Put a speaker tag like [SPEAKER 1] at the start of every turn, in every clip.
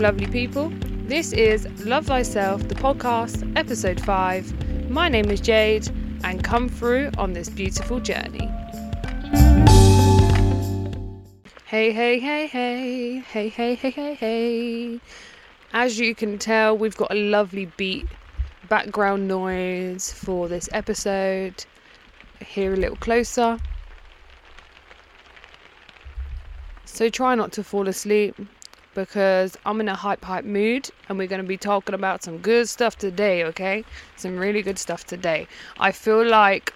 [SPEAKER 1] Welcome, lovely people. This is Love Thyself, the podcast, episode 5. My name is Jade, and come through on this beautiful journey. Hey, hey, hey, hey, hey, hey, hey, hey, hey. As you can tell, we've got a lovely beat background noise for this episode. Here a little closer. So try not to fall asleep because I'm in a hype hype mood and we're going to be talking about some good stuff today, okay? Some really good stuff today. I feel like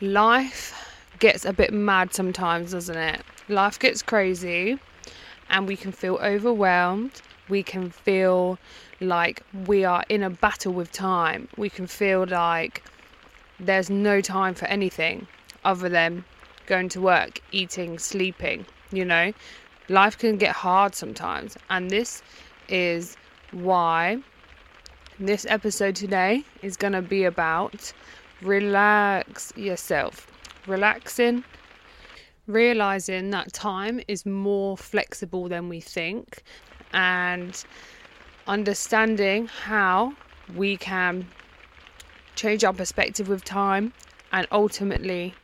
[SPEAKER 1] life gets a bit mad sometimes, doesn't it? Life gets crazy and we can feel overwhelmed. We can feel like we are in a battle with time. We can feel like there's no time for anything other than going to work, eating, sleeping, you know? Life can get hard sometimes. And this is why this episode today is going to be about relax yourself. Relaxing, realizing that time is more flexible than we think, and understanding how we can change our perspective with time and ultimately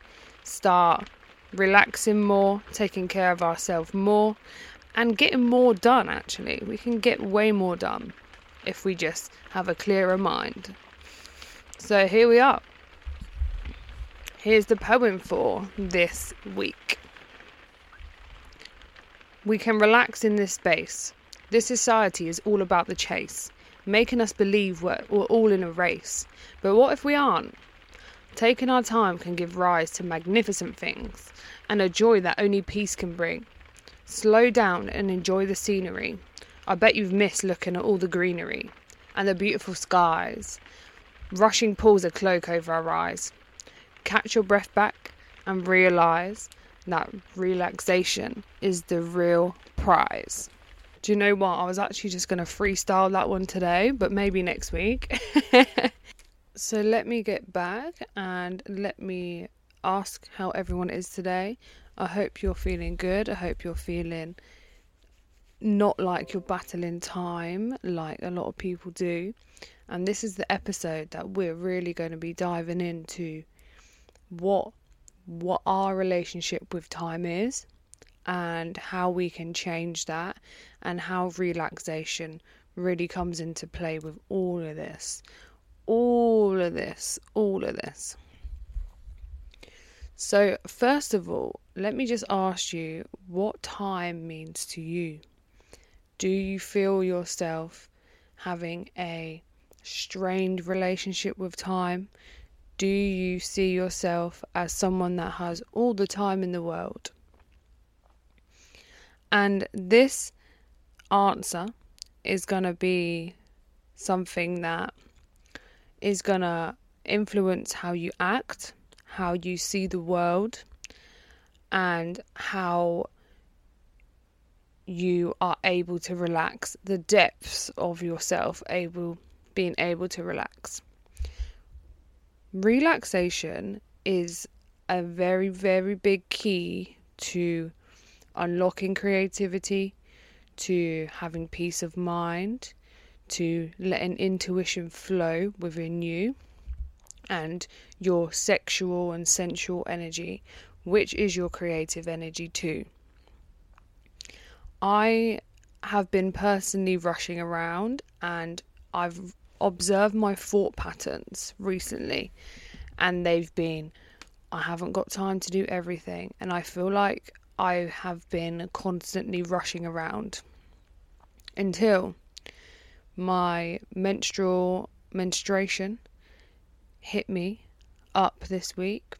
[SPEAKER 1] start relaxing more, taking care of ourselves more, and getting more done actually. We can get way more done if we just have a clearer mind. So here we are. Here's the poem for this week. We can relax in this space. This society is all about the chase, making us believe we're, we're all in a race. But what if we aren't? Taking our time can give rise to magnificent things and a joy that only peace can bring. Slow down and enjoy the scenery. I bet you've missed looking at all the greenery and the beautiful skies. Rushing pulls a cloak over our eyes. Catch your breath back and realize that relaxation is the real prize. Do you know what? I was actually just going to freestyle that one today, but maybe next week. So let me get back and let me ask how everyone is today. I hope you're feeling good. I hope you're feeling not like you're battling time like a lot of people do. And this is the episode that we're really going to be diving into what what our relationship with time is and how we can change that and how relaxation really comes into play with all of this all of this, all of this. So, first of all, let me just ask you what time means to you. Do you feel yourself having a strained relationship with time? Do you see yourself as someone that has all the time in the world? And this answer is going to be something that is going to influence how you act, how you see the world, and how you are able to relax the depths of yourself able being able to relax. Relaxation is a very very big key to unlocking creativity to having peace of mind to letting intuition flow within you and your sexual and sensual energy, which is your creative energy too. I have been personally rushing around and I've observed my thought patterns recently, and they've been I haven't got time to do everything, and I feel like I have been constantly rushing around until my menstrual menstruation hit me up this week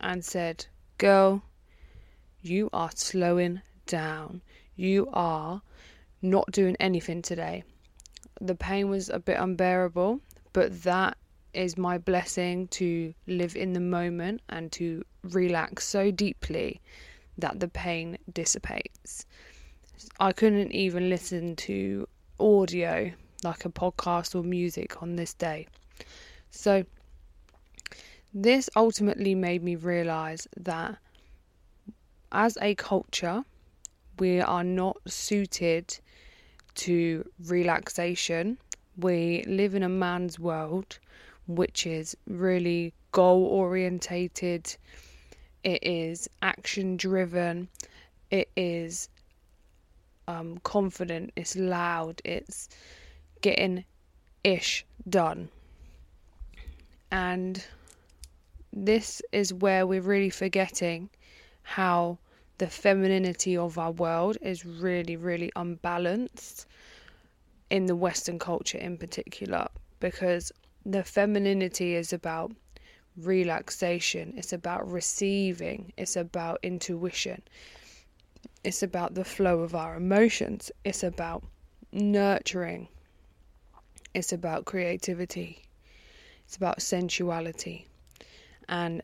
[SPEAKER 1] and said, Girl, you are slowing down. You are not doing anything today. The pain was a bit unbearable, but that is my blessing to live in the moment and to relax so deeply that the pain dissipates. I couldn't even listen to audio like a podcast or music on this day. So, this ultimately made me realize that as a culture, we are not suited to relaxation. We live in a man's world which is really goal orientated, it is action driven, it is um, confident, it's loud, it's getting ish done. And this is where we're really forgetting how the femininity of our world is really, really unbalanced in the Western culture in particular, because the femininity is about relaxation, it's about receiving, it's about intuition, it's about the flow of our emotions, it's about nurturing, it's about creativity, it's about sensuality. And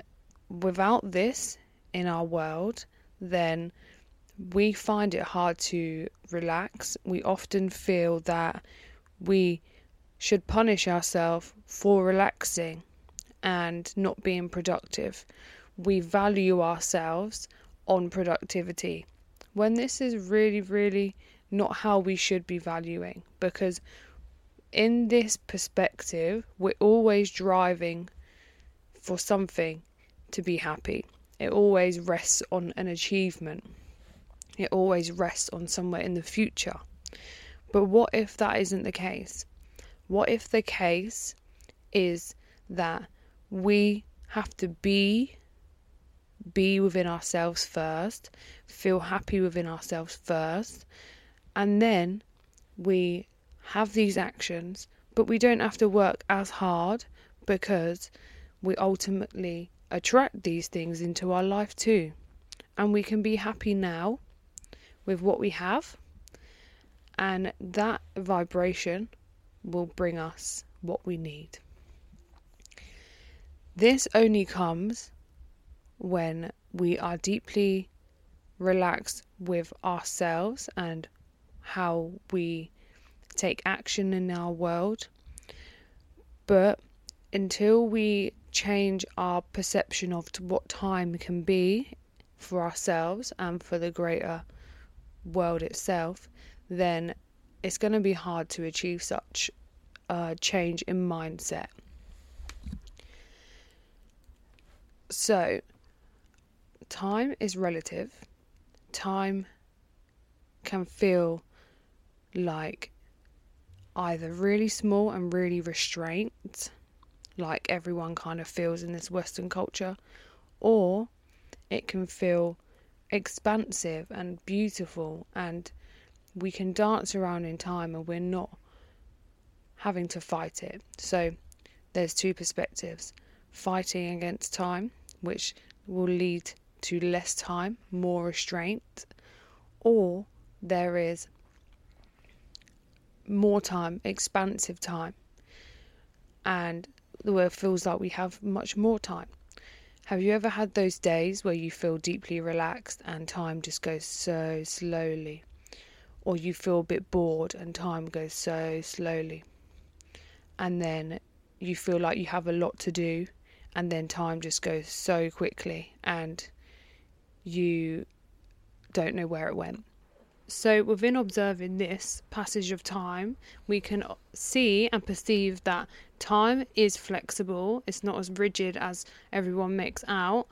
[SPEAKER 1] without this in our world, then we find it hard to relax. We often feel that we should punish ourselves for relaxing and not being productive. We value ourselves on productivity when this is really, really not how we should be valuing because in this perspective, we're always driving for something to be happy. It always rests on an achievement. It always rests on somewhere in the future. But what if that isn't the case? What if the case is that we have to be be within ourselves first, feel happy within ourselves first, and then we have these actions, but we don't have to work as hard because we ultimately attract these things into our life too. And we can be happy now with what we have, and that vibration will bring us what we need. This only comes when we are deeply relaxed with ourselves and how we take action in our world. But until we change our perception of what time can be for ourselves and for the greater world itself, then it's going to be hard to achieve such a change in mindset. So, time is relative. Time can feel like either really small and really restrained, like everyone kind of feels in this Western culture, or it can feel expansive and beautiful, and we can dance around in time and we're not having to fight it. So there's two perspectives fighting against time, which will lead to less time, more restraint, or there is more time, expansive time, and the world feels like we have much more time. Have you ever had those days where you feel deeply relaxed and time just goes so slowly? Or you feel a bit bored and time goes so slowly? And then you feel like you have a lot to do and then time just goes so quickly and you don't know where it went. So, within observing this passage of time, we can see and perceive that time is flexible, it's not as rigid as everyone makes out,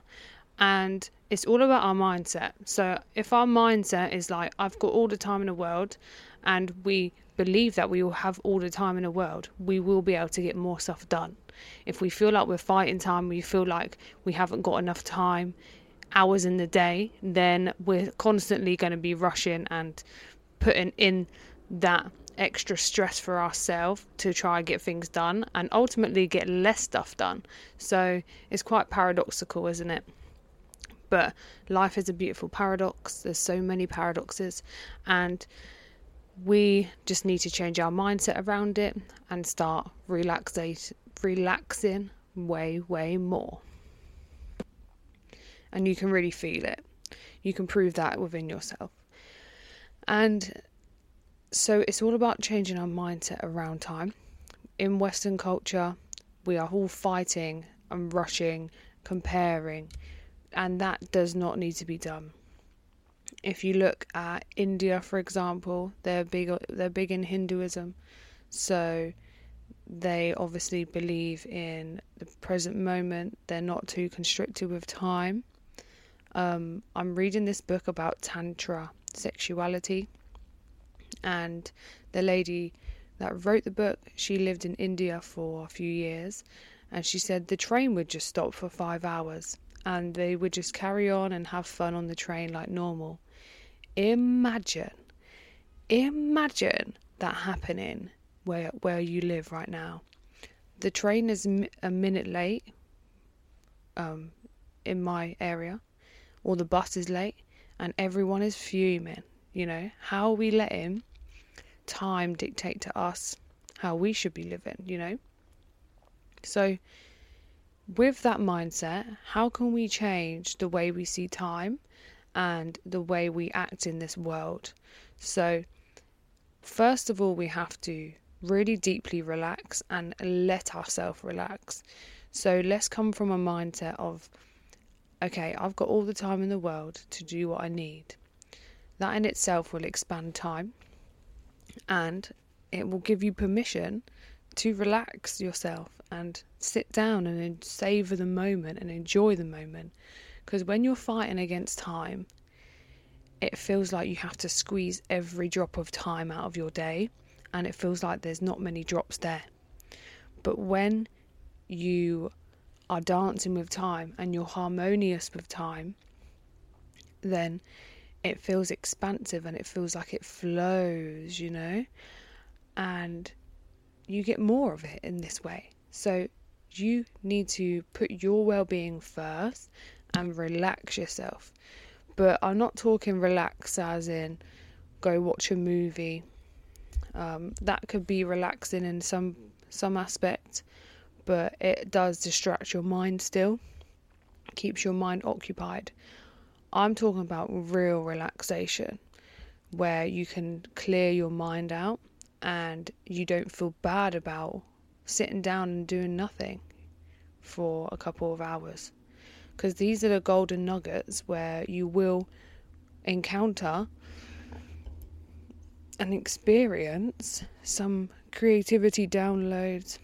[SPEAKER 1] and it's all about our mindset. So, if our mindset is like, I've got all the time in the world, and we believe that we will have all the time in the world, we will be able to get more stuff done. If we feel like we're fighting time, we feel like we haven't got enough time, hours in the day, then we're constantly going to be rushing and putting in that extra stress for ourselves to try and get things done and ultimately get less stuff done. So it's quite paradoxical, isn't it? But life is a beautiful paradox. There's so many paradoxes, and we just need to change our mindset around it and start relaxing, relaxing way, way more and you can really feel it. You can prove that within yourself. And so it's all about changing our mindset around time. In Western culture, we are all fighting and rushing, comparing, and that does not need to be done. If you look at India, for example, they're big. They're big in Hinduism, so they obviously believe in the present moment. They're not too constricted with time. Um, I'm reading this book about Tantra sexuality, and the lady that wrote the book, she lived in India for a few years, and she said the train would just stop for five hours and they would just carry on and have fun on the train like normal. Imagine, imagine that happening where where you live right now. The train is a minute late um, in my area, or the bus is late, and everyone is fuming. You know, how are we letting time dictate to us how we should be living, you know? So, with that mindset, how can we change the way we see time and the way we act in this world? So, first of all, we have to really deeply relax and let ourselves relax. So, let's come from a mindset of, okay, I've got all the time in the world to do what I need. That in itself will expand time and it will give you permission to relax yourself and sit down and savor the moment and enjoy the moment. Because when you're fighting against time, it feels like you have to squeeze every drop of time out of your day, and it feels like there's not many drops there. But when you are dancing with time and you're harmonious with time, then it feels expansive and it feels like it flows, you know? And you get more of it in this way. So you need to put your well being first and relax yourself. But I'm not talking relax as in go watch a movie. Um, that could be relaxing in some some aspect, but it does distract your mind still, keeps your mind occupied. I'm talking about real relaxation where you can clear your mind out and you don't feel bad about sitting down and doing nothing for a couple of hours. Because these are the golden nuggets where you will encounter and experience some creativity downloads,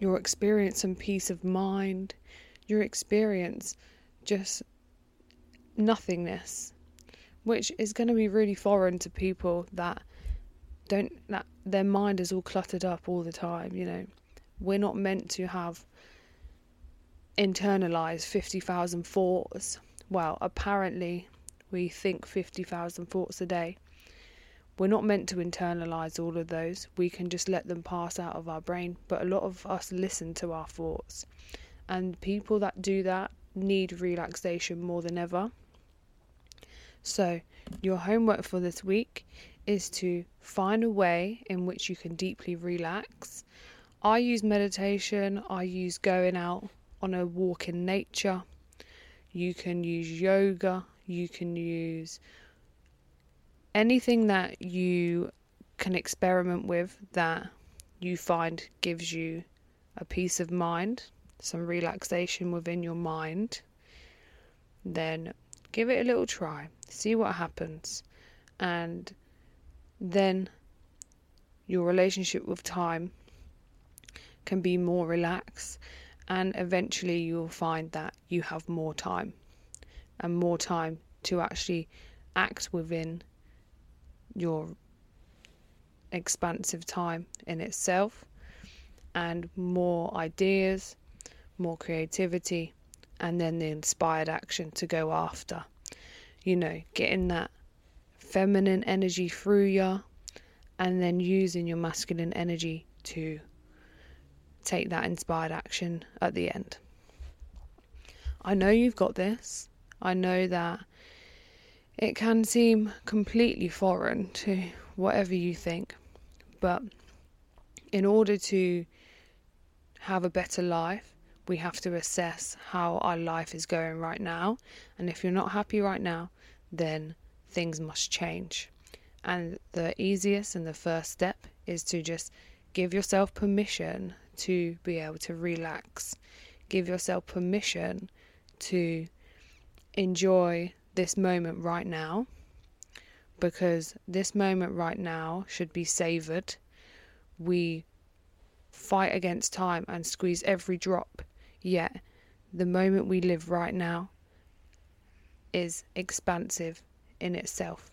[SPEAKER 1] you'll experience and peace of mind, you'll experience just nothingness, which is going to be really foreign to people that don't that their mind is all cluttered up all the time you know. We're not meant to have internalized 50,000 thoughts. Well apparently we think 50,000 thoughts a day we're not meant to internalize all of those. We can just let them pass out of our brain but a lot of us listen to our thoughts. And people that do that need relaxation more than ever. So your homework for this week is to find a way in which you can deeply relax. I use meditation, I use going out on a walk in nature. You can use yoga, you can use anything that you can experiment with that you find gives you a peace of mind, some relaxation within your mind, then give it a little try, see what happens, and then your relationship with time can be more relaxed, and eventually you'll find that you have more time and more time to actually act within your expansive time in itself and more ideas, more creativity, and then the inspired action to go after. You know, getting that feminine energy through you and then using your masculine energy to take that inspired action at the end. I know you've got this. I know that it can seem completely foreign to whatever you think, but in order to have a better life, we have to assess how our life is going right now. And if you're not happy right now, then things must change. And the easiest and the first step is to just give yourself permission to be able to relax. Give yourself permission to enjoy this moment right now because this moment right now should be savored. We fight against time and squeeze every drop, yet the moment we live right now is expansive in itself.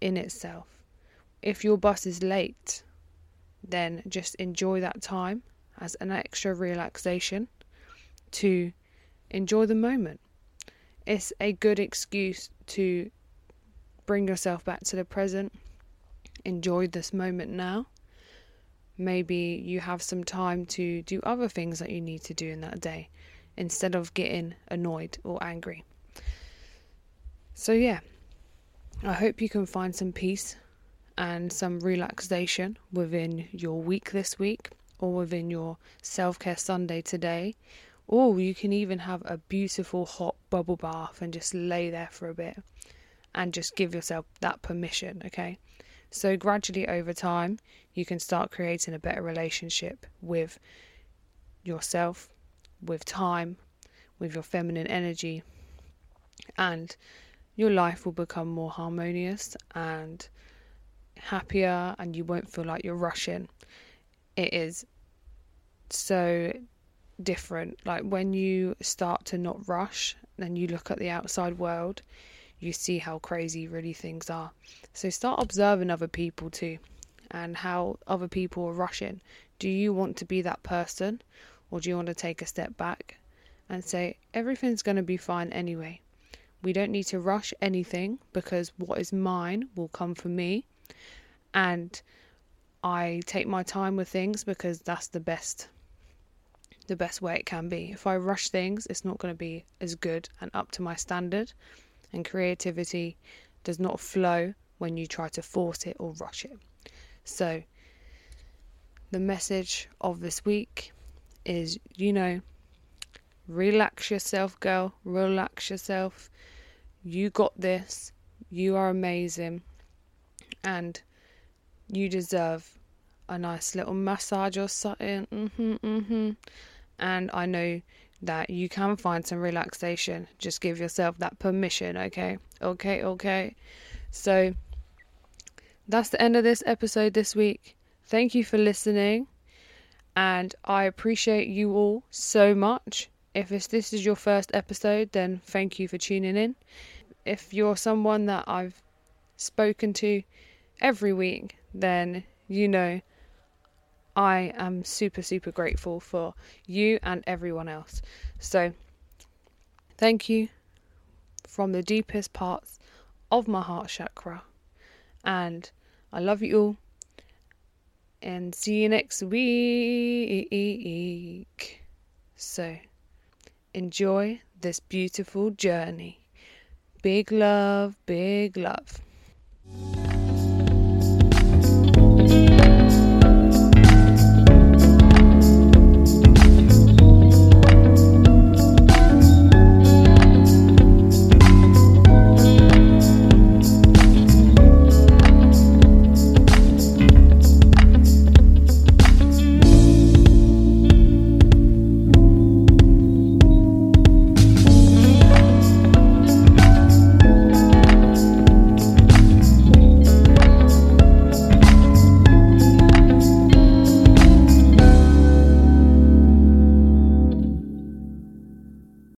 [SPEAKER 1] In itself. If your bus is late, then just enjoy that time as an extra relaxation to enjoy the moment. It's a good excuse to bring yourself back to the present, enjoy this moment now. Maybe you have some time to do other things that you need to do in that day instead of getting annoyed or angry. So, yeah, I hope you can find some peace and some relaxation within your week this week or within your self care Sunday today. Or you can even have a beautiful hot bubble bath and just lay there for a bit and just give yourself that permission, okay? So, gradually over time, you can start creating a better relationship with yourself, with time, with your feminine energy, and your life will become more harmonious and happier, and you won't feel like you're rushing. It is so different. Like when you start to not rush and you look at the outside world, you see how crazy really things are. So start observing other people too and how other people are rushing. Do you want to be that person or do you want to take a step back and say everything's going to be fine anyway? We don't need to rush anything because what is mine will come for me and I take my time with things because that's the best the best way it can be. If I rush things, it's not going to be as good and up to my standard. And creativity does not flow when you try to force it or rush it. So, the message of this week is you know, relax yourself, girl, relax yourself. You got this. You are amazing. And you deserve a nice little massage or something. Mm-hmm, mm-hmm. And I know that you can find some relaxation. Just give yourself that permission, okay? Okay, okay. So that's the end of this episode this week. Thank you for listening. And I appreciate you all so much. If this is your first episode, then thank you for tuning in. If you're someone that I've spoken to every week, then you know I am super, super grateful for you and everyone else. So, thank you from the deepest parts of my heart chakra. And I love you all. And see you next week. So, enjoy this beautiful journey. Big love, big love.